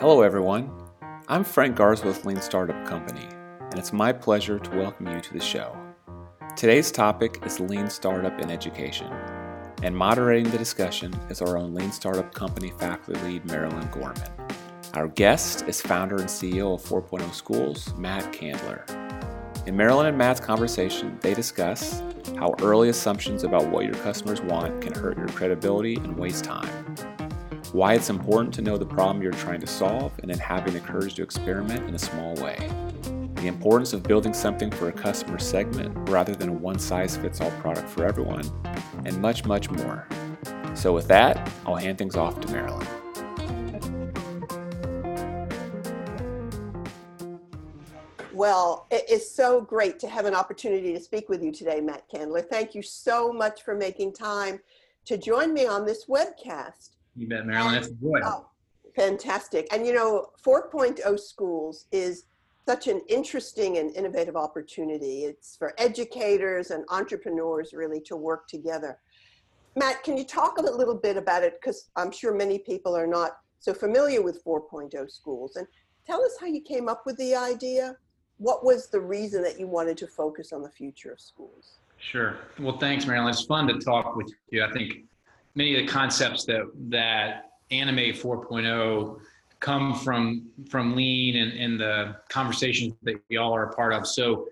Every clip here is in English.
Hello, everyone. I'm Frank Garza with Lean Startup Company, and it's my pleasure to welcome you to the show. Today's topic is Lean Startup in Education, and moderating the discussion is our own Lean Startup Company faculty lead, Marilyn Gorman. Our guest is founder and CEO of 4.0 Schools, Matt Candler. In Marilyn and Matt's conversation, they discuss how early assumptions about what your customers want can hurt your credibility and waste time why it's important to know the problem you're trying to solve and then having the courage to experiment in a small way, the importance of building something for a customer segment rather than a one size fits all product for everyone, and much, much more. So, with that, I'll hand things off to Marilyn. Well, it is so great to have an opportunity to speak with you today, Matt Candler. Thank you so much for making time to join me on this webcast. You bet, Marilyn. It's a joy. Oh, fantastic. And you know, 4.0 schools is such an interesting and innovative opportunity. It's for educators and entrepreneurs really to work together. Matt, can you talk a little bit about it? Because I'm sure many people are not so familiar with 4.0 schools. And tell us how you came up with the idea. What was the reason that you wanted to focus on the future of schools? Sure. Well, thanks, Marilyn. It's fun to talk with you. I think many of the concepts that that animate 4.0 come from from lean and, and the conversations that we all are a part of. So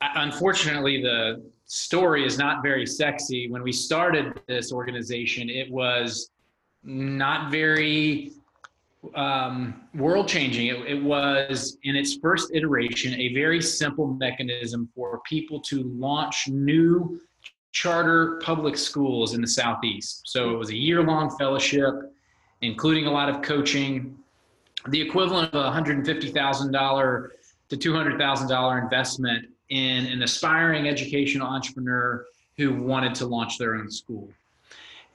unfortunately the story is not very sexy. When we started this organization it was not very um, world changing it, it was in its first iteration a very simple mechanism for people to launch new charter public schools in the Southeast. So it was a year long fellowship, including a lot of coaching, the equivalent of a $150,000 to $200,000 investment in an aspiring educational entrepreneur who wanted to launch their own school.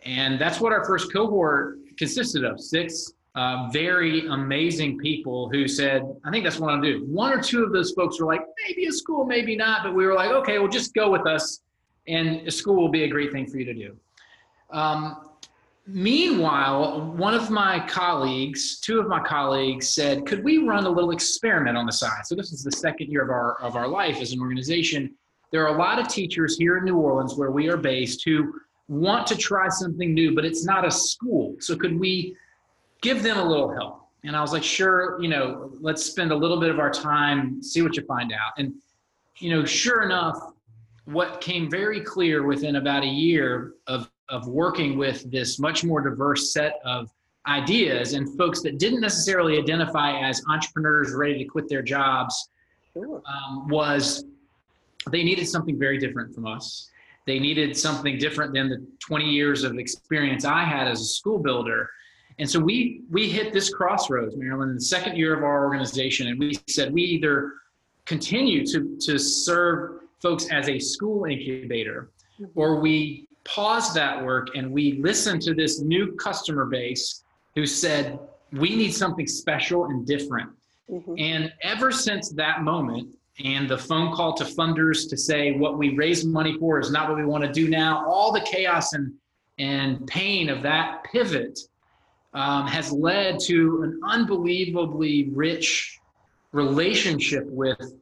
And that's what our first cohort consisted of six uh, very amazing people who said, I think that's what I'll do. One or two of those folks were like, maybe a school, maybe not. But we were like, okay, well, just go with us and a school will be a great thing for you to do. Um, meanwhile, one of my colleagues, two of my colleagues said, could we run a little experiment on the side? So this is the second year of our, of our life as an organization. There are a lot of teachers here in New Orleans where we are based who want to try something new, but it's not a school. So could we give them a little help? And I was like, sure, you know, let's spend a little bit of our time, see what you find out. And, you know, sure enough, what came very clear within about a year of, of working with this much more diverse set of ideas and folks that didn't necessarily identify as entrepreneurs ready to quit their jobs um, was they needed something very different from us. They needed something different than the 20 years of experience I had as a school builder. And so we we hit this crossroads, Marilyn, in the second year of our organization, and we said we either continue to to serve folks as a school incubator, mm-hmm. or we pause that work and we listen to this new customer base who said, we need something special and different. Mm-hmm. And ever since that moment, and the phone call to funders to say what we raise money for is not what we want to do now, all the chaos and, and pain of that pivot um, has led to an unbelievably rich relationship with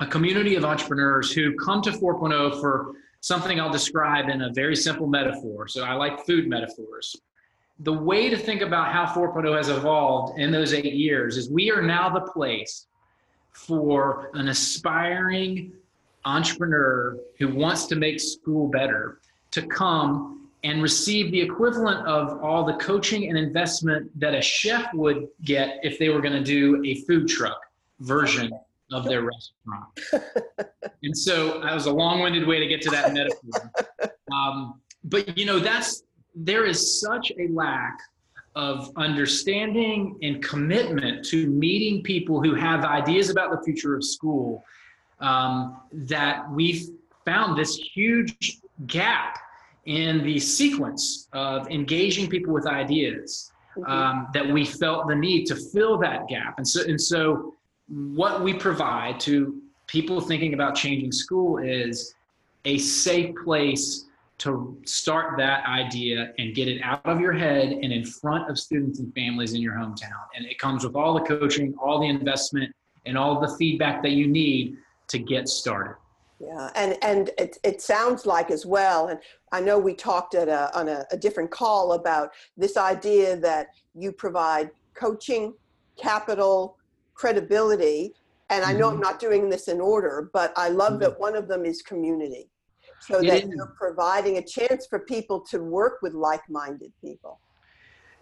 a community of entrepreneurs who come to 4.0 for something I'll describe in a very simple metaphor. So I like food metaphors. The way to think about how 4.0 has evolved in those eight years is we are now the place for an aspiring entrepreneur who wants to make school better to come and receive the equivalent of all the coaching and investment that a chef would get if they were going to do a food truck version of their restaurant. and so that was a long-winded way to get to that metaphor. Um, but you know, that's there is such a lack of understanding and commitment to meeting people who have ideas about the future of school um, that we've found this huge gap in the sequence of engaging people with ideas mm-hmm. um, that we felt the need to fill that gap and so and so what we provide to people thinking about changing school is a safe place to start that idea and get it out of your head and in front of students and families in your hometown. And it comes with all the coaching, all the investment, and all the feedback that you need to get started. Yeah, and and it, it sounds like as well, and I know we talked at a, on a, a different call about this idea that you provide coaching, capital, credibility, and I know mm-hmm. I'm not doing this in order, but I love mm-hmm. that one of them is community so that you're providing a chance for people to work with like-minded people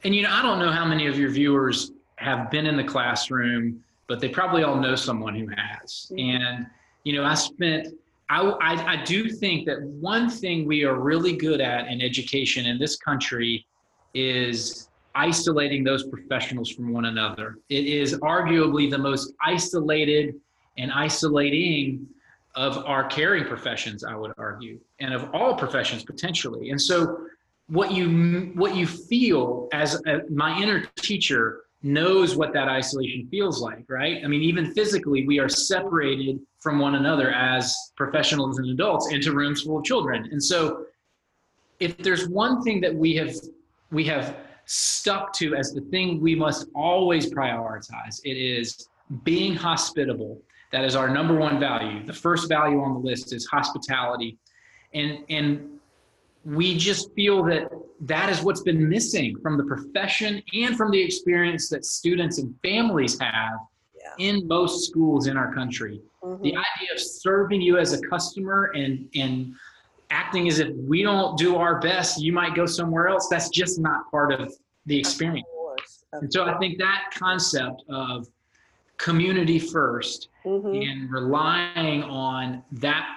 and you know i don't know how many of your viewers have been in the classroom but they probably all know someone who has mm-hmm. and you know i spent I, I, I do think that one thing we are really good at in education in this country is isolating those professionals from one another. It is arguably the most isolated and isolating of our caring professions, I would argue, and of all professions potentially. And so, what you what you feel as a, my inner teacher knows what that isolation feels like, right? I mean, even physically, we are separated from one another as professionals and adults into rooms full of children. And so, if there's one thing that we have we have stuck to as the thing we must always prioritize, it is being hospitable that is our number one value. The first value on the list is hospitality. And, and we just feel that that is what's been missing from the profession and from the experience that students and families have yeah. in most schools in our country. Mm-hmm. The idea of serving you as a customer and, and acting as if we don't do our best, you might go somewhere else. That's just not part of the experience. Of course, of and so I think that concept of community 1st mm-hmm. and relying on that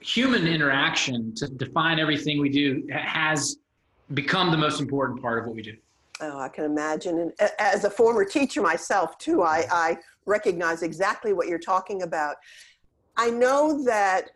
human interaction to define everything we do has become the most important part of what we do. Oh, I can imagine. And as a former teacher myself, too, I, I recognize exactly what you're talking about. I know that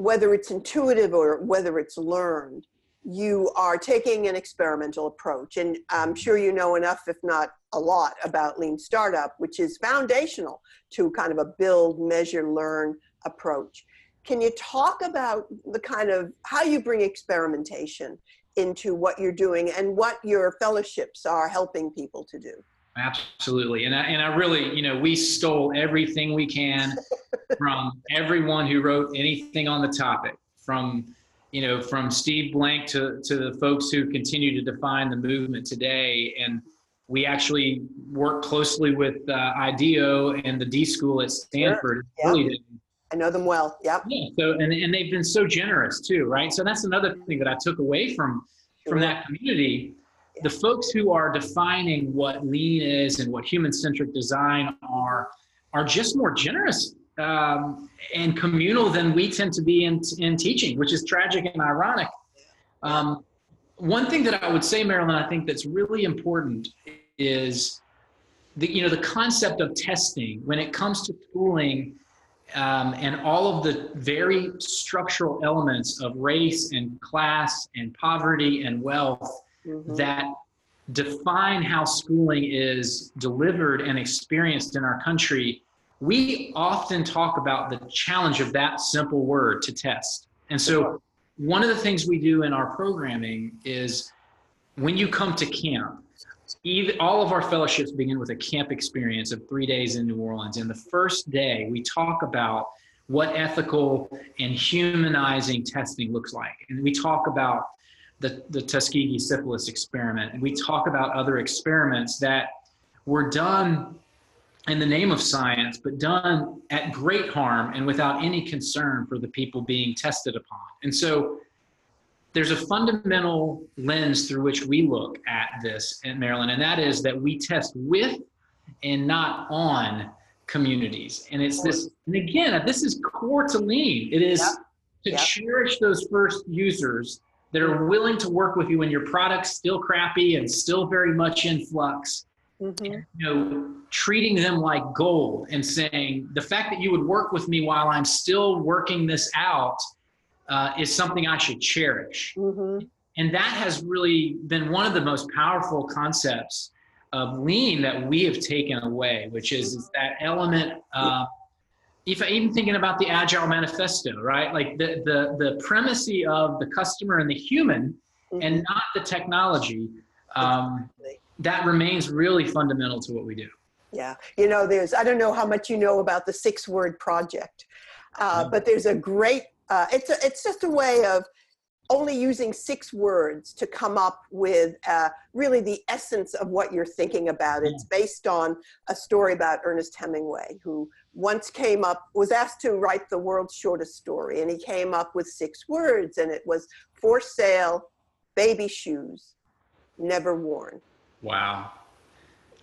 whether it's intuitive or whether it's learned, you are taking an experimental approach. And I'm sure you know enough, if not a lot, about Lean Startup, which is foundational to kind of a build, measure, learn approach. Can you talk about the kind of how you bring experimentation into what you're doing and what your fellowships are helping people to do? Absolutely. And I, and I really, you know, we stole everything we can from everyone who wrote anything on the topic, from you know, from Steve Blank to, to the folks who continue to define the movement today. And we actually work closely with uh, IDEO and the D School at Stanford. Sure. Yeah. I know them well. Yep. Yeah. So and, and they've been so generous too, right? So that's another thing that I took away from from that community. The folks who are defining what lean is and what human centric design are are just more generous um, and communal than we tend to be in, in teaching, which is tragic and ironic. Um, one thing that I would say, Marilyn, I think that's really important is the you know the concept of testing when it comes to schooling um, and all of the very structural elements of race and class and poverty and wealth mm-hmm. that define how schooling is delivered and experienced in our country we often talk about the challenge of that simple word to test. And so, one of the things we do in our programming is when you come to camp, even, all of our fellowships begin with a camp experience of three days in New Orleans. And the first day, we talk about what ethical and humanizing testing looks like. And we talk about the, the Tuskegee syphilis experiment, and we talk about other experiments that were done in the name of science, but done at great harm and without any concern for the people being tested upon. And so there's a fundamental lens through which we look at this in Marilyn, and that is that we test with and not on communities. And it's this, and again, this is core to lean. It is yep. to yep. cherish those first users that are willing to work with you when your product's still crappy and still very much in flux Mm-hmm. you know, treating them like gold and saying the fact that you would work with me while I'm still working this out uh, is something I should cherish. Mm-hmm. And that has really been one of the most powerful concepts of lean that we have taken away, which is, is that element uh, if I even thinking about the Agile Manifesto, right? Like the the the primacy of the customer and the human, mm-hmm. and not the technology. Um, that remains really fundamental to what we do. Yeah, you know, there's I don't know how much you know about the six word project, uh, mm-hmm. but there's a great. Uh, it's a, it's just a way of only using six words to come up with uh, really the essence of what you're thinking about. It's based on a story about Ernest Hemingway, who once came up, was asked to write the world's shortest story, and he came up with six words, and it was for sale, baby shoes, never worn. Wow.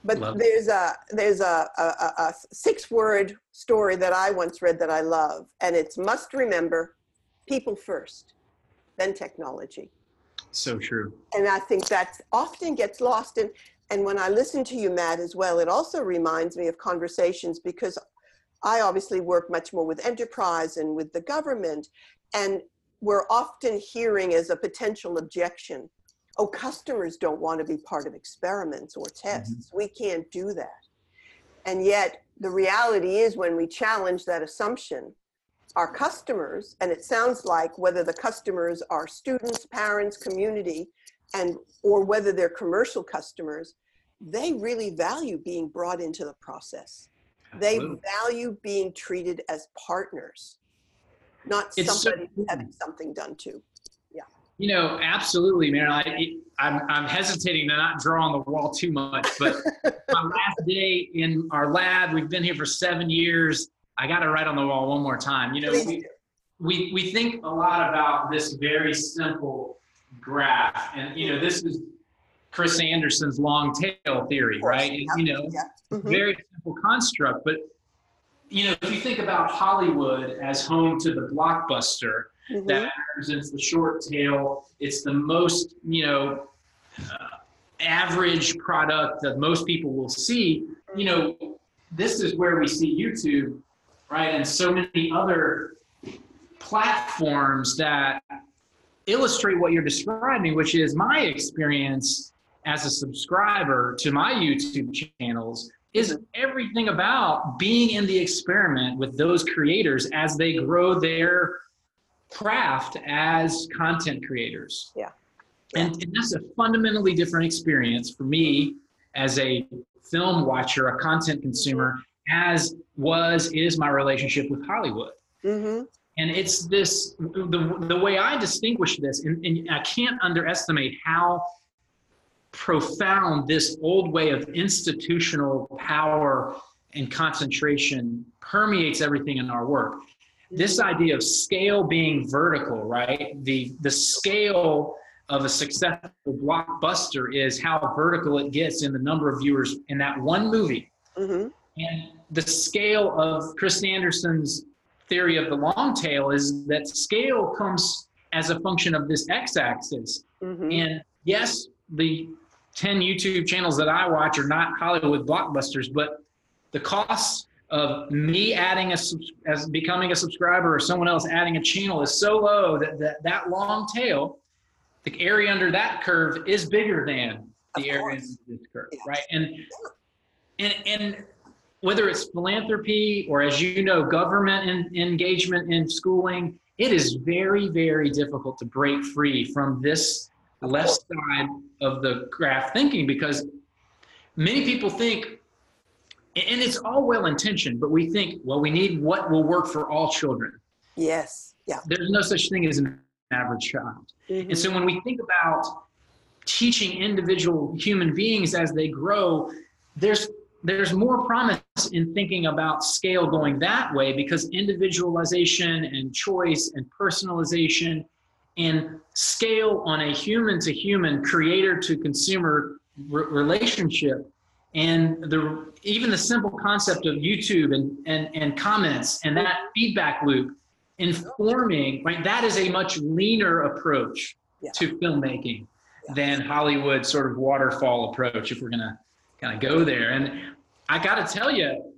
But love there's a there's a, a, a six word story that I once read that I love, and it's must remember people first then technology. So true. And I think that often gets lost. And, and when I listen to you, Matt, as well, it also reminds me of conversations because I obviously work much more with enterprise and with the government. And we're often hearing as a potential objection oh, customers don't want to be part of experiments or tests. Mm-hmm. We can't do that. And yet, the reality is when we challenge that assumption, our customers, and it sounds like whether the customers are students, parents, community, and or whether they're commercial customers, they really value being brought into the process. They value being treated as partners, not it's somebody so having something done to. Yeah. You know, absolutely, man. I, I'm, I'm hesitating to not draw on the wall too much, but my last day in our lab, we've been here for seven years I got to write on the wall one more time. You know, we, we, we think a lot about this very simple graph. And, you know, this is Chris Anderson's long tail theory, right? You know, yeah. mm-hmm. very construct. But, you know, if you think about Hollywood as home to the blockbuster, mm-hmm. that represents the short tail, it's the most, you know, uh, average product that most people will see. You know, this is where we see YouTube right? And so many other platforms that illustrate what you're describing, which is my experience as a subscriber to my YouTube channels is everything about being in the experiment with those creators as they grow their craft as content creators. Yeah. And, and that's a fundamentally different experience for me as a film watcher, a content consumer, as was is my relationship with Hollywood. Mm-hmm. And it's this the the way I distinguish this, and, and I can't underestimate how profound this old way of institutional power and concentration permeates everything in our work. This mm-hmm. idea of scale being vertical, right? The the scale of a successful blockbuster is how vertical it gets in the number of viewers in that one movie. Mm-hmm. And the scale of Chris Anderson's theory of the long tail is that scale comes as a function of this x-axis. Mm-hmm. And yes, the 10 YouTube channels that I watch are not Hollywood blockbusters, but the costs of me adding a as becoming a subscriber or someone else adding a channel is so low that that, that long tail, the area under that curve is bigger than the area under this curve, yes. right? And and and whether it's philanthropy or, as you know, government in, engagement in schooling, it is very, very difficult to break free from this left side of the graph thinking because many people think, and it's all well intentioned, but we think, well, we need what will work for all children. Yes. Yeah. There's no such thing as an average child. Mm-hmm. And so when we think about teaching individual human beings as they grow, there's there's more promise in thinking about scale going that way because individualization and choice and personalization and scale on a human to human creator to consumer re- relationship and the even the simple concept of youtube and, and and comments and that feedback loop informing right that is a much leaner approach yeah. to filmmaking yeah. than hollywood sort of waterfall approach if we're going to kind of go there. And I got to tell you,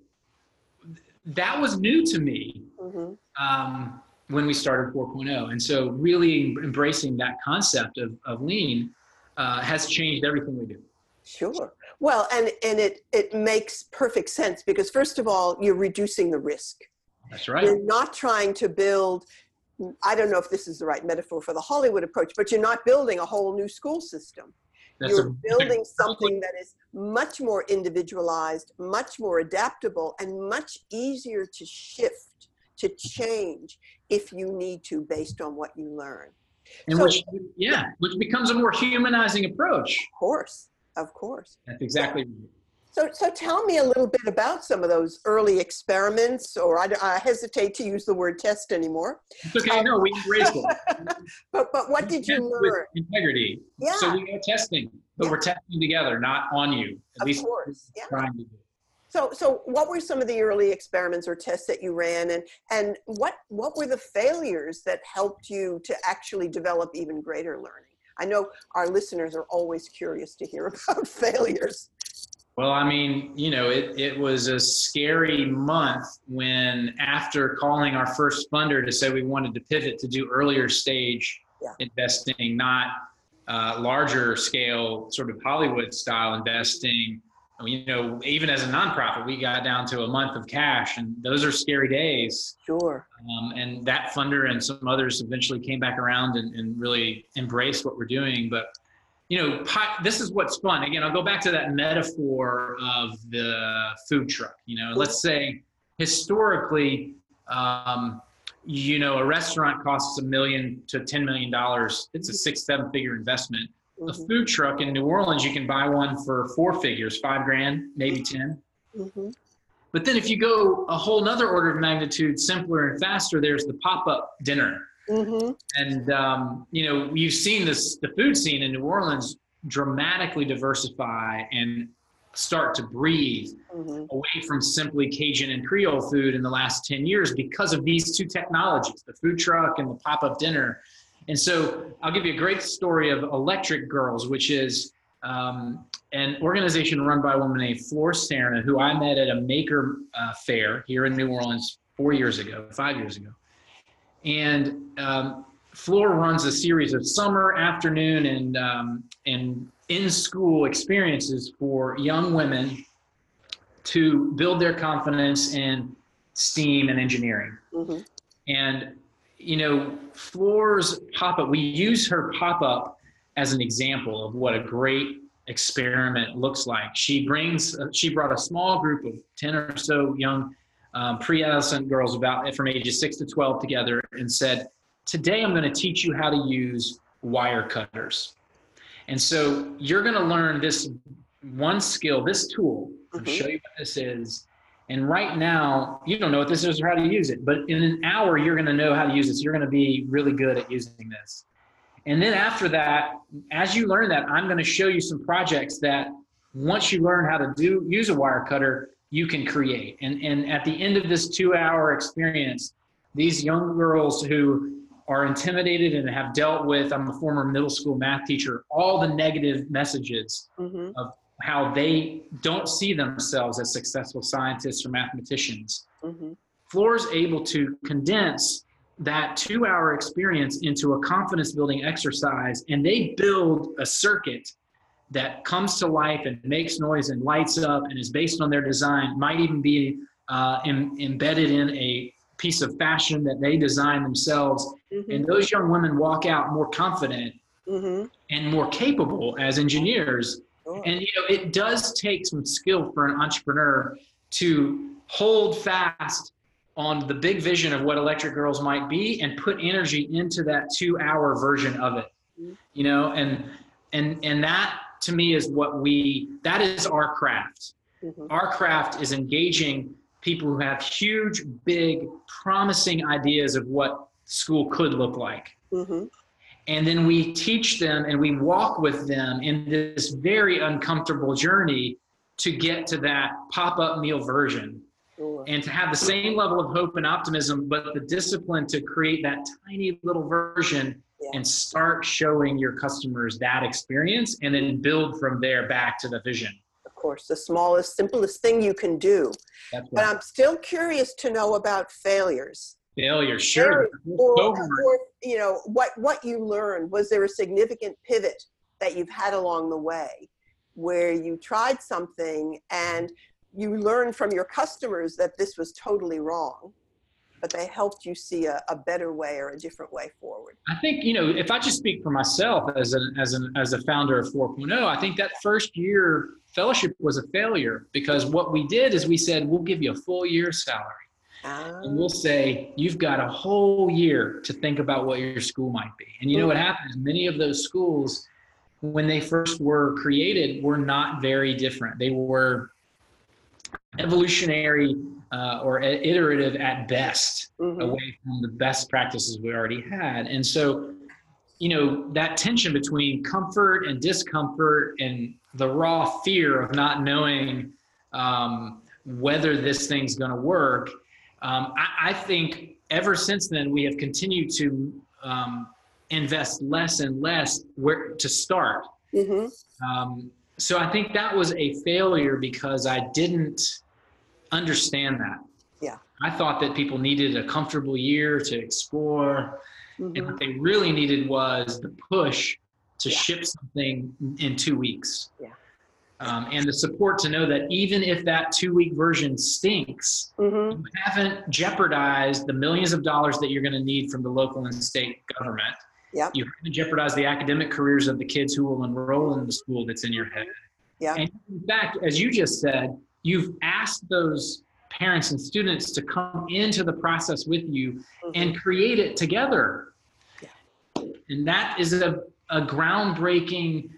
that was new to me mm-hmm. um, when we started 4.0. And so, really embracing that concept of, of lean uh, has changed everything we do. Sure. Well, and and it it makes perfect sense because first of all, you're reducing the risk. That's right. You're not trying to build, I don't know if this is the right metaphor for the Hollywood approach, but you're not building a whole new school system. That's you're a- building something that is much more individualized, much more adaptable, and much easier to shift, to change if you need to based on what you learn. and so- which, yeah, which becomes a more humanizing approach. Of course, of course. That's exactly right. So, so tell me a little bit about some of those early experiments, or I, I hesitate to use the word test anymore. It's okay. No, we embraced it. But, but what did you learn? Integrity. Yeah, So we are testing, but Yeah. we're testing together, not on you. At of least course. Yeah. trying to do. So, so what were some of the early experiments or tests that you ran, and and what what were the failures that helped you to actually develop even greater learning? I know our listeners are always curious to hear about failures. Well, I mean, you know, it, it was a scary month when, after calling our first funder to say we wanted to pivot to do earlier stage Yeah. investing, not uh, larger scale, sort of Hollywood style investing. I mean, You know, even as a nonprofit, we got down to a month of cash, and those are scary days. Sure. Um, and that funder and some others eventually came back around and, and really embraced what we're doing. But you know, pi- this is what's fun. Again, I'll go back to that metaphor of the food truck. You know, let's say historically, um, you know, a restaurant costs a million to ten million dollars. It's a six, seven figure investment. A Mhm, food truck in New Orleans, you can buy one for four figures, five grand, maybe ten. mhm, But then if you go a whole nother order of magnitude simpler and faster, there's the pop-up dinner. mhm. And um, you know, you've seen this the food scene in New Orleans dramatically diversify and start to breathe mhm. away from simply Cajun and Creole food in the last 10 years because of these two technologies, the food truck and the pop-up dinner. And so I'll give you a great story of Electric Girls, which is um, an organization run by a woman named Flor Serna, who I met at a maker uh, fair here in New Orleans four years ago, five years ago. And um, Flor runs a series of summer, afternoon, and um, and in-school experiences for young women to build their confidence in STEAM and engineering. Mhm. And you know, Flor's pop-up, we use her pop-up as an example of what a great experiment looks like. She brings, uh, she brought a small group of 10 or so young um, pre-adolescent girls about from ages six to 12 together and said, today I'm going to teach you how to use wire cutters. And so you're going to learn this one skill, this tool. I'll Mhm. show you what this is. And right now, you don't know what this is or how to use it, but in an hour, you're going to know how to use this. You're going to be really good at using this. And then after that, as you learn that, I'm going to show you some projects that once you learn how to do use a wire cutter, you can create. And and at the end of this 2-hour experience, these young girls who are intimidated and have dealt with I'm a former middle school math teacher, all the negative messages Mhm. How they don't see themselves as successful scientists or mathematicians. Mhm. Flor's able to condense that two hour experience into a confidence building exercise, and they build a circuit that comes to life and makes noise and lights up and is based on their design, might even be uh, em- embedded in a piece of fashion that they design themselves. Mhm. And those young women walk out more confident Mhm. and more capable as engineers Sure. and you know, it does take some skill for an entrepreneur to hold fast on the big vision of what Electric Girls might be and put energy into that two-hour version of it. Mhm. You know, and and and that to me is what we that is our craft. Mhm. Our craft is engaging people who have huge, big, promising ideas of what school could look like Mhm. And then we teach them and we walk with them in this very uncomfortable journey to get to that pop-up meal version Sure. and to have the same level of hope and optimism but the discipline to create that tiny little version Yeah. and start showing your customers that experience and then build from there back to the vision Of course, the smallest, simplest thing you can do. that's But I'm still curious to know about failures. Failure sure Or, or you know, what what you learned. Was there a significant pivot that you've had along the way, where you tried something and you learned from your customers that this was totally wrong, but they helped you see a, a better way or a different way forward. I think you know if I just speak for myself as an as an as a founder of 4.0, I think that first year fellowship was a failure because what we did is we said we'll give you a full year's salary. And we'll say you've got a whole year to think about what your school might be. And you know what happens? Many of those schools, when they first were created, were not very different. They were evolutionary uh, or iterative at best Mhm. away from the best practices we already had. And so, you know, that tension between comfort and discomfort and the raw fear of not knowing um, whether this thing's going to work, um, I, I think ever since then we have continued to um, invest less and less where to start. Mhm. Um, so I think that was a failure because I didn't understand that. Yeah. I thought that people needed a comfortable year to explore, and Mhm. what they really needed was the push to Yeah. ship something in two weeks. Yeah. Um, and the support to know that even if that two week version stinks, Mhm. you haven't jeopardized the millions of dollars that you're going to need from the local and state government. Yep. You haven't jeopardized the academic careers of the kids who will enroll in the school that's in your head. Yeah. And in fact, as you just said, you've asked those parents and students to come into the process with you Mhm. and create it together. Yeah. And that is a, a groundbreaking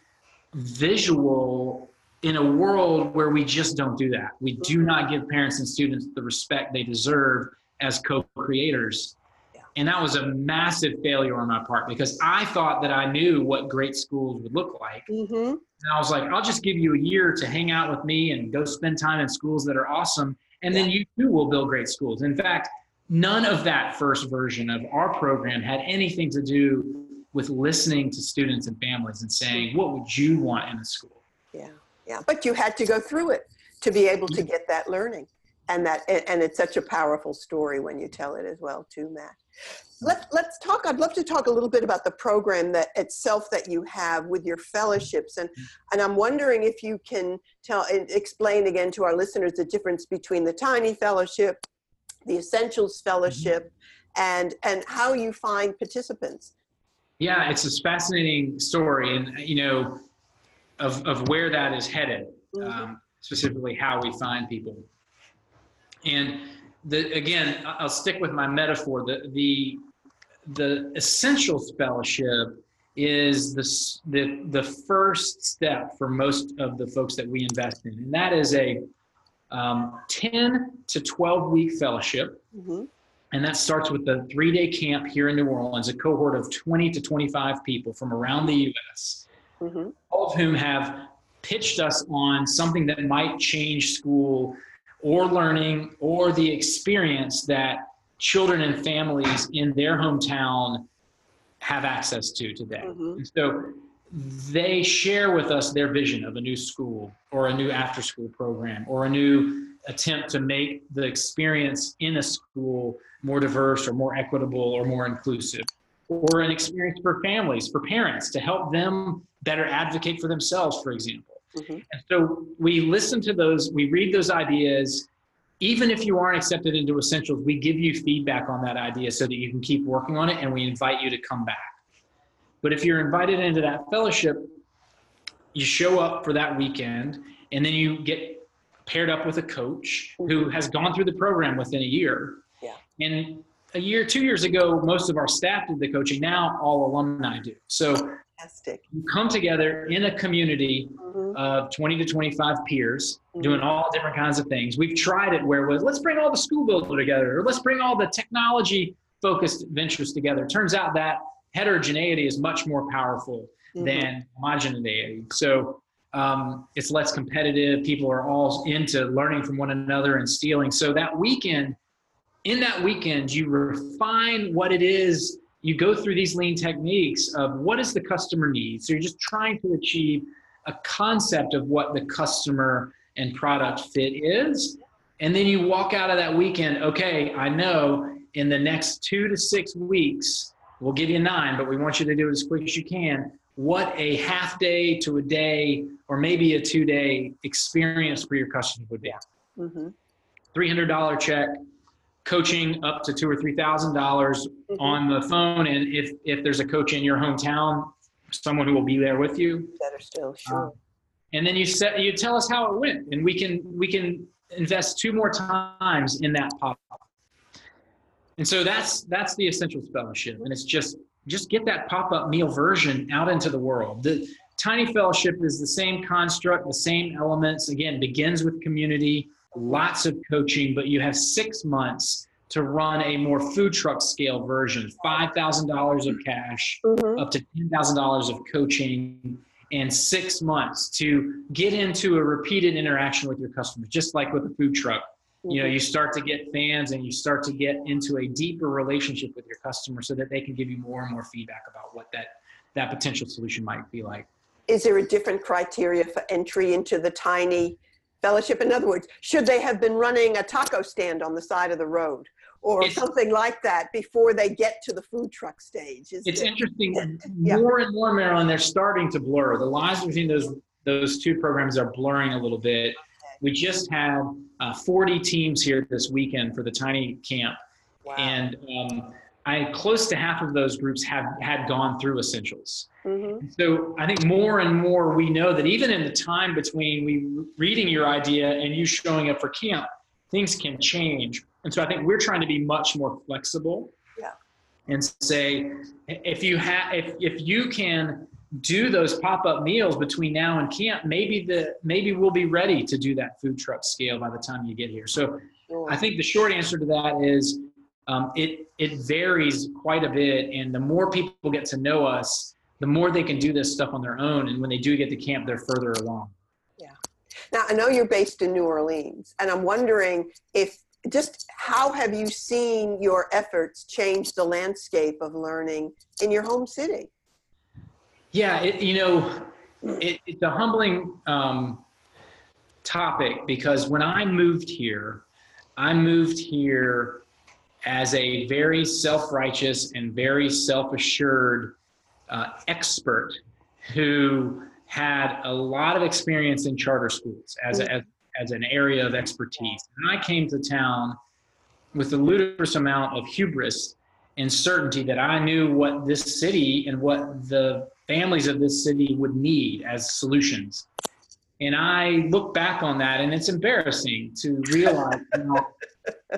visual in a world where we just don't do that. We do Mm-hmm. not give parents and students the respect they deserve as co-creators. Yeah. And that was a massive failure on my part because I thought that I knew what great schools would look like. Mhm. And I was like, I'll just give you a year to hang out with me and go spend time in schools that are awesome. And then you too will build great schools. In fact, none of that first version of our program had anything to do with listening to students and families and saying, what would you want in a school? Yeah, yeah. But you had to go through it to be able to get that learning, and that and and it's such a powerful story when you tell it as well, too, Matt. Let, let's talk. I'd love to talk a little bit about the program that itself that you have with your fellowships, and and I'm wondering if you can tell and explain again to our listeners the difference between the Tiny Fellowship, the Essentials Fellowship, and and how you find participants. Yeah, it's a fascinating story, and you know, of of where that is headed, Mhm. um, specifically how we find people. And the again, I'll stick with my metaphor. The the the essentials fellowship is the the the first step for most of the folks that we invest in, and that is a um, 10 to 12 week fellowship Mhm. and that starts with the three day camp here in New Orleans, a cohort of 20 to 25 people from around the US, Mhm. all of whom have pitched us on something that might change school or learning or the experience that children and families in their hometown have access to today. Mhm. And so they share with us their vision of a new school or a new after school program or a new attempt to make the experience in a school more diverse or more equitable or more inclusive or an experience for families for parents to help them better advocate for themselves for example Mhm. and so we listen to those we read those ideas even if you aren't accepted into essentials we give you feedback on that idea so that you can keep working on it and we invite you to come back but if you're invited into that fellowship, you show up for that weekend and then you get paired up with a coach who has gone through the program within a year. Yeah. And a year, two years ago, most of our staff did the coaching. Now all alumni do. So Fantastic. you come together in a community Mhm. of 20 to 25 peers Mhm. doing all different kinds of things. We've tried it where it was let's bring all the school builder together or let's bring all the technology focused ventures together. Turns out that heterogeneity is much more powerful Mhm. than homogeneity. So um, it's less competitive. People are all into learning from one another and stealing. So that weekend, in that weekend, you refine what it is. You go through these lean techniques of what is the customer need. So you're just trying to achieve a concept of what the customer and product fit is. And then you walk out of that weekend, okay, I know in the next two to six weeks, we'll give you nine, but we want you to do it as quick as you can. What a half day to a day, or maybe a two day experience for your customers would be. Mhm. $300 check, coaching up to two or three thousand dollars Mhm. on the phone, and if if there's a coach in your hometown, someone who will be there with you, Better still, sure. and then you set you tell us how it went, and we can we can invest two more times in that pop up. And so that's that's the essentials fellowship, and it's just just get that pop up meal version out into the world. The tiny fellowship is the same construct, the same elements. Again, begins with community, lots of coaching, but you have six months to run a more food truck scale version, five thousand dollars of cash, Mhm. up to $10,000 of coaching and six months to get into a repeated interaction with your customers, just like with a food truck. You know, you start to get fans and you start to get into a deeper relationship with your customer so that they can give you more and more feedback about what that, that potential solution might be like. Is there a different criteria for entry into the tiny fellowship? In other words, should they have been running a taco stand on the side of the road or It's- something like that before they get to the food truck stage? Is It's it- interesting. Yeah. More and more, Marilyn, they're starting to blur. The lines between those those two programs are blurring a little bit. We just had uh, 40 teams here this weekend for the Tiny Camp, Wow. and um, I close to half of those groups have had gone through essentials. Mhm. So I think more and more we know that even in the time between we reading your idea and you showing up for camp, things can change. And so I think we're trying to be much more flexible. Yeah. And say if you have if if you can do those pop-up meals between now and camp, maybe the maybe we'll be ready to do that food truck scale by the time you get here. So Sure. I think the short answer to that is um, it it varies quite a bit, and the more people get to know us, the more they can do this stuff on their own. And when they do get to camp, they're further along. Yeah. Now, I know you're based in New Orleans, and I'm wondering if just how have you seen your efforts change the landscape of learning in your home city? Yeah, it, you know, it, it's a humbling um, topic because when I moved here, I moved here as a very self-righteous and very self-assured uh, expert who had a lot of experience in charter schools as, a, as, as an area of expertise. And I came to town with a ludicrous amount of hubris and certainty that I knew what this city and what the families of this city would need as solutions. And I look back on that and it's embarrassing to realize how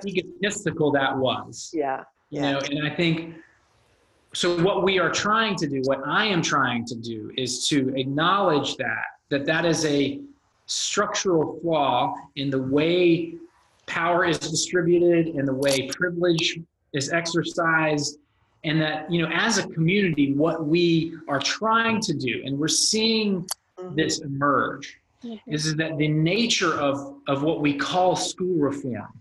egotistical that was. Yeah. You know, and I think so what we are trying to do, what I am trying to do is to acknowledge that that that is a structural flaw in the way power is distributed and the way privilege is exercised and that you know as a community what we are trying to do and we're seeing Mhm. this emerge is, is that the nature of of what we call school reform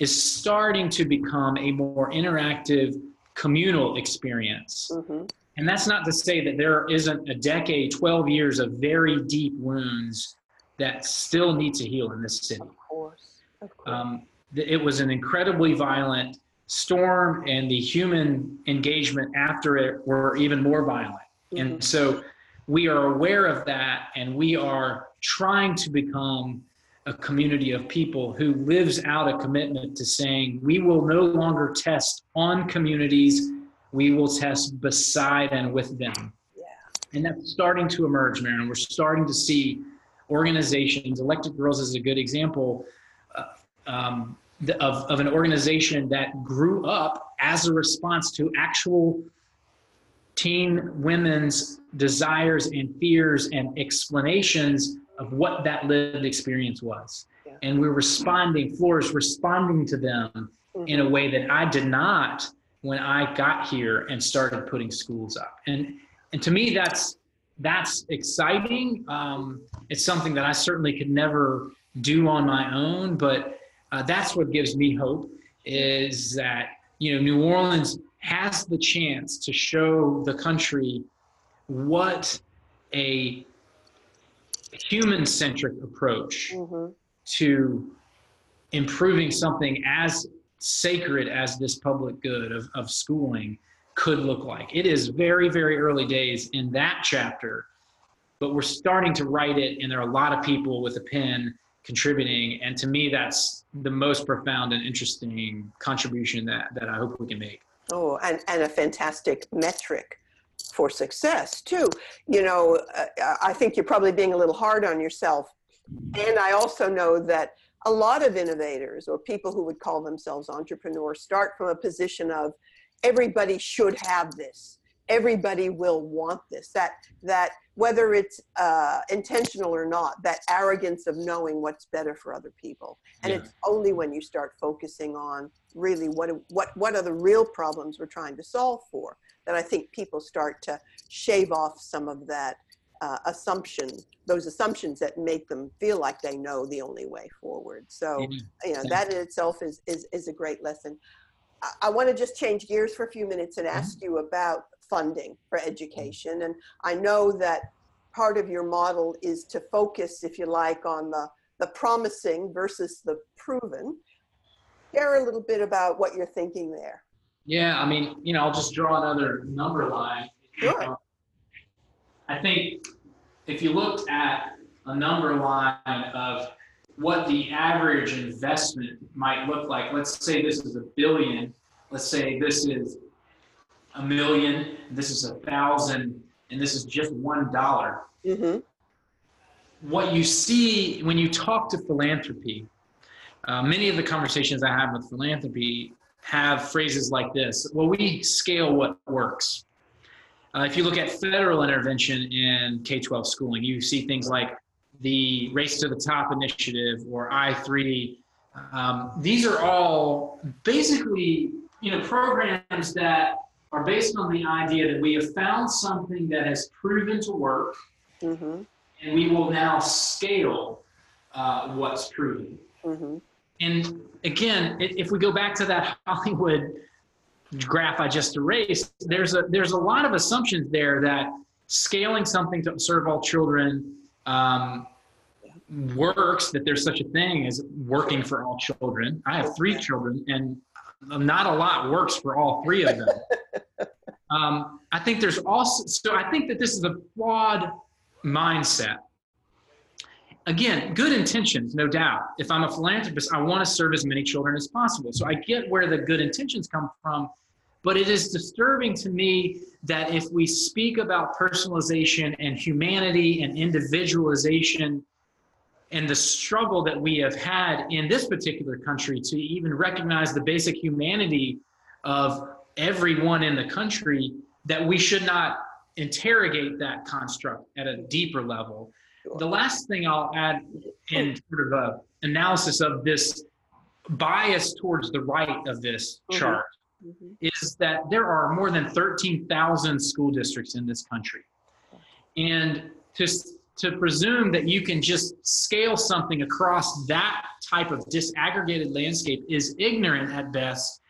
is starting to become a more interactive communal experience Mhm. and that's not to say that there isn't a decade 12 years of very deep wounds that still need to heal in this city Of course. Of course. um, th- it was an incredibly violent storm, and the human engagement after it were even more violent. And so we are aware of that, and we are trying to become a community of people who lives out a commitment to saying we will no longer test on communities, we will test beside and with them. yeah. And that's starting to emerge, Marilyn. We're starting to see organizations, Electric Girls is a good example uh, um, the- of, of an organization that grew up as a response to actual teen women's desires and fears and explanations of what that lived experience was. Yeah. And we're responding, Flora's responding to them in a way that I did not when I got here and started putting schools up. And and to me, that's that's exciting. Um, it's something that I certainly could never do on my own, but uh, that's what gives me hope. Is that you know New Orleans has the chance to show the country what a human-centric approach Mhm. to improving something as sacred as this public good of, of schooling could look like. It is very, very early days in that chapter, but we're starting to write it, and there are a lot of people with a pen contributing. And to me, that's the most profound and interesting contribution that, that I hope we can make. Oh, and, and a fantastic metric for success too. You know, uh, I think you're probably being a little hard on yourself. And I also know that a lot of innovators or people who would call themselves entrepreneurs start from a position of everybody should have this everybody will want this that that whether it's uh, intentional or not that arrogance of knowing what's better for other people. And yeah. it's only when you start focusing on really what what what are the real problems we're trying to solve for that i think people start to shave off some of that uh, assumption those assumptions that make them feel like they know the only way forward. So you know that in itself is is, is a great lesson. I, want to just change gears for a few minutes and ask mm-hmm. you about funding for mm-hmm. education. And I know that part of your model is to focus, if you like, on the, the promising versus the proven. Share a little bit about what you're thinking there. Yeah, I mean, you know, I'll just draw another number line. Sure. Um, I think if you looked at a number line of what the average investment might look like, let's say this is a billion, let's say this is a million, this is a thousand, and this is just one dollar. Mm-hmm. What you see when you talk to philanthropy, uh, many of the conversations I have with philanthropy have phrases like this Well, we scale what works. Uh, if you look at federal intervention in K 12 schooling, you see things like the Race to the Top initiative or I3. Um, these are all basically you know programs that are based on the idea that we have found something that has proven to work, mm-hmm. and we will now scale uh, what's proven. Mm-hmm. And again, if we go back to that Hollywood graph I just erased, there's a there's a lot of assumptions there that scaling something to serve all children um, works. That there's such a thing as working for all children. I have three children, and not a lot works for all three of them. um, I think there's also, so I think that this is a flawed mindset. Again, good intentions, no doubt. If I'm a philanthropist, I want to serve as many children as possible. So I get where the good intentions come from, but it is disturbing to me that if we speak about personalization and humanity and individualization and the struggle that we have had in this particular country to even recognize the basic humanity of everyone in the country that we should not interrogate that construct at a deeper level. The last thing I'll add in sort of a analysis of this bias towards the right of this mm-hmm. chart mm-hmm. is that there are more than 13,000 school districts in this country. And to to presume that you can just scale something across that type of disaggregated landscape is ignorant at best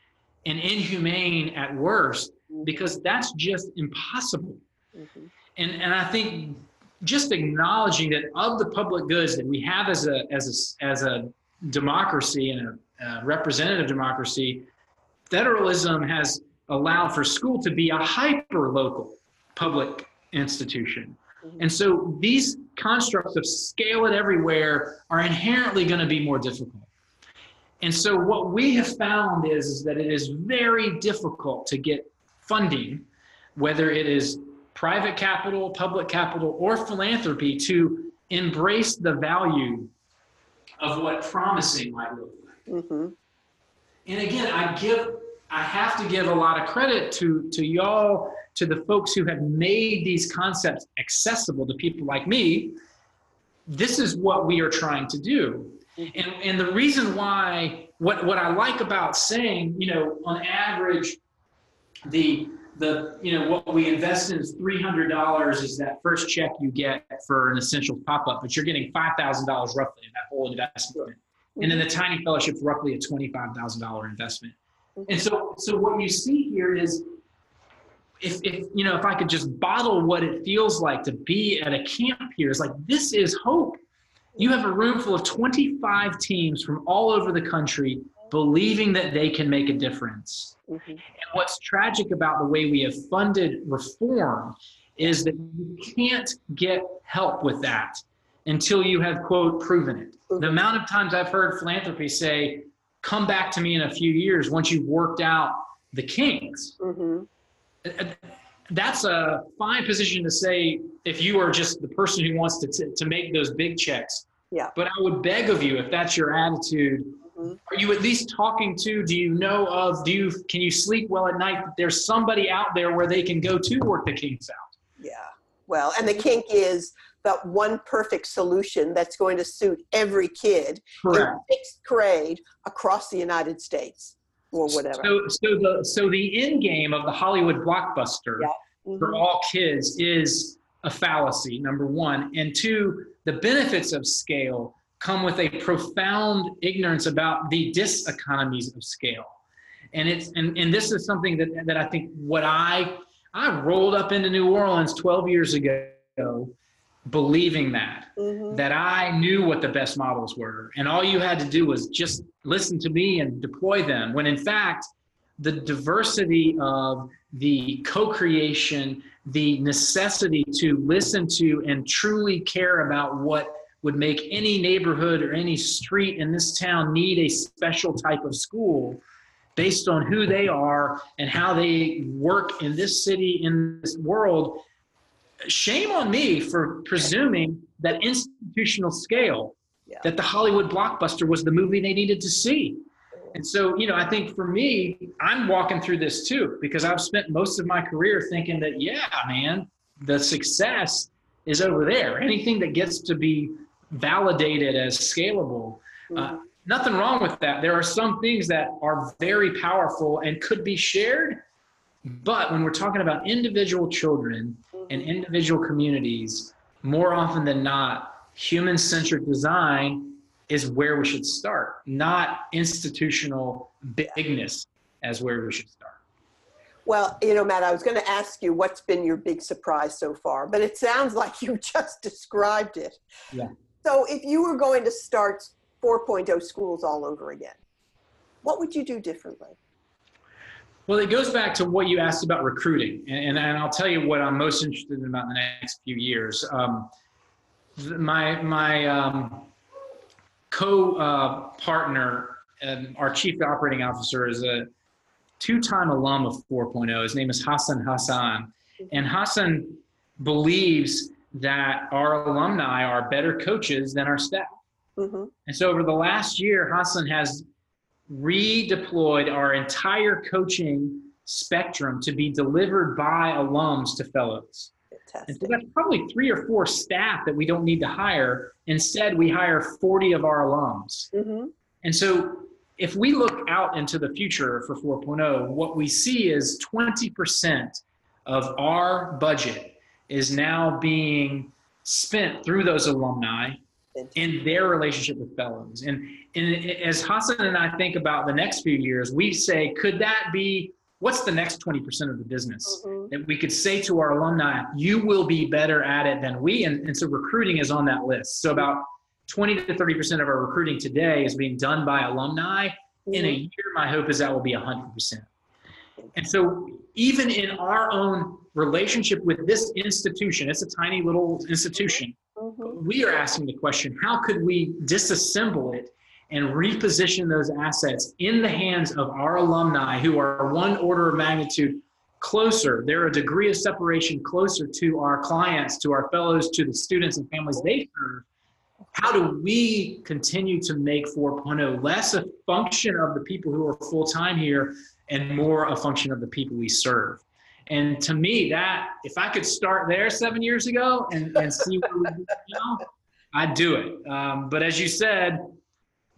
and inhumane at worst because that's just impossible. Mm-hmm. And, and I think just acknowledging that of the public goods that we have as a, as a, as a democracy and a, a representative democracy, federalism has allowed for school to be a hyper local public institution. And so these constructs of scale it everywhere are inherently going to be more difficult. And so what we have found is, is that it is very difficult to get funding, whether it is private capital, public capital, or philanthropy, to embrace the value of what promising might look like. Mm-hmm. And again, I give, I have to give a lot of credit to to y'all to the folks who have made these concepts accessible to people like me, this is what we are trying to do. Mm-hmm. And, and the reason why, what, what I like about saying, you know, on average, the, the, you know, what we invest in is $300 is that first check you get for an essential pop-up, but you're getting $5,000 roughly in that whole investment. And then the mm-hmm. tiny fellowship is roughly a $25,000 investment. And so, so what you see here is if, if you know if i could just bottle what it feels like to be at a camp here, it's like this is hope you have a room full of 25 teams from all over the country believing that they can make a difference mm-hmm. and what's tragic about the way we have funded reform is that you can't get help with that until you have, quote, proven it. The Mhm. amount of times I've heard philanthropy say, come back to me in a few years once you've worked out the kinks. hmm That's a fine position to say if you are just the person who wants to, t- to make those big checks. Yeah. But I would beg of you, if that's your attitude, Mhm. are you at least talking to, do you know of, do you, can you sleep well at night that there's somebody out there where they can go to work the kinks out? Yeah. Well, and the kink is that one perfect solution that's going to suit every kid in sixth grade across the United States or whatever. So, so the so the end game of the Hollywood blockbuster Yeah. for Mhm. all kids is a fallacy. Number one, and two, the benefits of scale come with a profound ignorance about the diseconomies of scale, and it's and and this is something that that I think what I I rolled up into New Orleans 12 years ago, believing that Mhm. that I knew what the best models were. And all you had to do was just listen to me and deploy them. When in fact, the diversity of the co creation, the necessity to listen to and truly care about what would make any neighborhood or any street in this town need a special type of school based on who they are and how they work in this city, in this world shame on me for presuming that institutional scale Yeah. that the hollywood blockbuster was the movie they needed to see. And so you know i think for me i'm walking through this too because i've spent most of my career thinking that yeah man the success is over there. Anything that gets to be validated as scalable uh, Mhm. nothing wrong with that. There are some things that are very powerful and could be shared but when we're talking about individual children and individual communities, more often than not, human centered design is where we should start, not institutional bigness as where we should start. Well, you know, Matt, I was going to ask you what's been your big surprise so far, but it sounds like you just described it. Yeah. So, if you were going to start 4.0 schools all over again, what would you do differently? Well, it goes back to what you asked about recruiting, and, and, and I'll tell you what I'm most interested in about in the next few years. Um, my my um, co-partner, um, our chief operating officer, is a two-time alum of 4.0. His name is Hassan Hassan, and Hassan believes that our alumni are better coaches than our staff. hmm And so over the last year, Hassan has redeployed our entire coaching spectrum to be delivered by alums to fellows. And so that's probably three or four staff that we don't need to hire. Instead, we hire 40 of our alums. hmm And so if we look out into the future for 4.0, what we see is 20% of our budget is now being spent through those alumni in their relationship with fellows. And, and as Hassan and I think about the next few years, we say, could that be what's the next 20% of the business? Mhm. That we could say to our alumni, you will be better at it than we. And, and so recruiting is on that list. So about 20 to 30% of our recruiting today is being done by alumni. In a year, my hope is that will be 100%. And so, even in our own relationship with this institution, it's a tiny little institution, Mhm. we are asking the question how could we disassemble it and reposition those assets in the hands of our alumni who are one order of magnitude closer? They're a degree of separation closer to our clients, to our fellows, to the students and families they serve. How do we continue to make 4.0 less a function of the people who are full time here and more a function of the people we serve? And to me, that if I could start there seven years ago and, and see where we go now, I'd do it. Um, but as you said,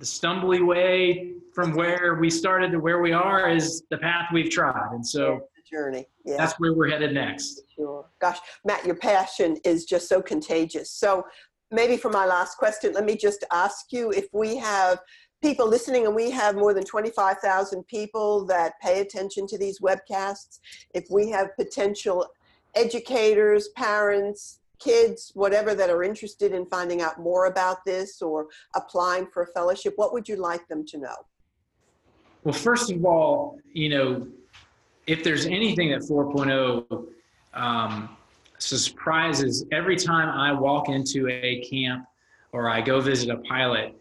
the stumbly way from where we started to where we are is the path we've tried. And so the journey. Yeah. that's where we're headed next. Sure. Gosh, Matt, your passion is just so contagious. So, maybe for my last question, let me just ask you if we have people listening and we have more than 25,000 people that pay attention to these webcasts, if we have potential educators, parents, kids, whatever, that are interested in finding out more about this or applying for a fellowship, what would you like them to know? Well, first of all, you know, if there's anything that 4.0 um, surprises every time I walk into a camp or I go visit a pilot,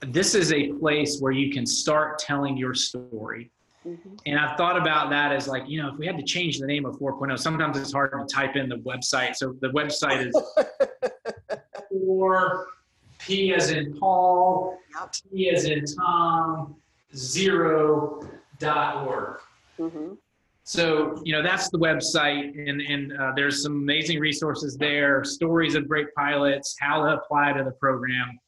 this is a place where you can start telling your story. Mm-hmm. And I've thought about that as like, you know, if we had to change the name of 4.0, sometimes it's hard to type in the website. So the website is 4 P as in Paul, T as in Tom, zero dot org. Mm-hmm. So, you know, that's the website, and, and uh, there's some amazing resources there, stories of great pilots, how to apply to the program.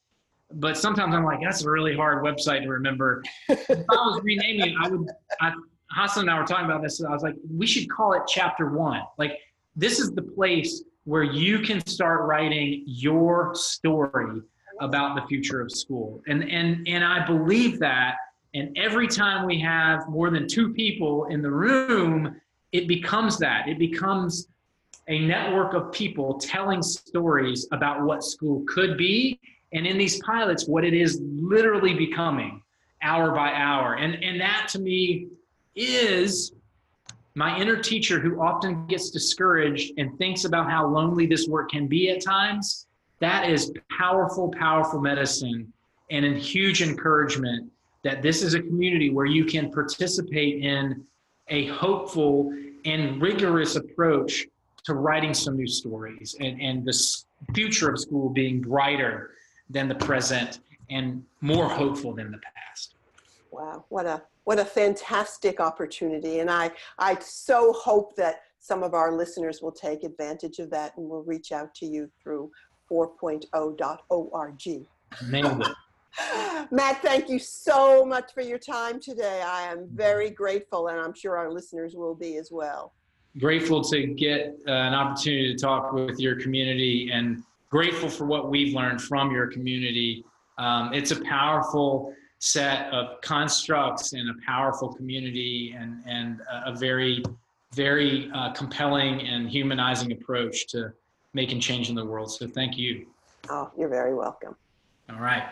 But sometimes I'm like, that's a really hard website to remember. if I was renaming it, I would, I, Hassan and I were talking about this, and I was like, we should call it chapter one. Like, this is the place where you can start writing your story about the future of school. And, and, and I believe that and every time we have more than two people in the room, it becomes that. It becomes a network of people telling stories about what school could be. And in these pilots, what it is literally becoming hour by hour. And, and that to me is my inner teacher who often gets discouraged and thinks about how lonely this work can be at times. That is powerful, powerful medicine and a huge encouragement that this is a community where you can participate in a hopeful and rigorous approach to writing some new stories and, and the future of school being brighter than the present and more hopeful than the past. Wow, what a what a fantastic opportunity. And I I so hope that some of our listeners will take advantage of that and will reach out to you through 4.0.org. Nailed it. Matt, thank you so much for your time today. I am very grateful, and I'm sure our listeners will be as well. Grateful to get uh, an opportunity to talk with your community and grateful for what we've learned from your community. Um, it's a powerful set of constructs and a powerful community and, and a very, very uh, compelling and humanizing approach to making change in the world. So thank you. Oh, you're very welcome. All right.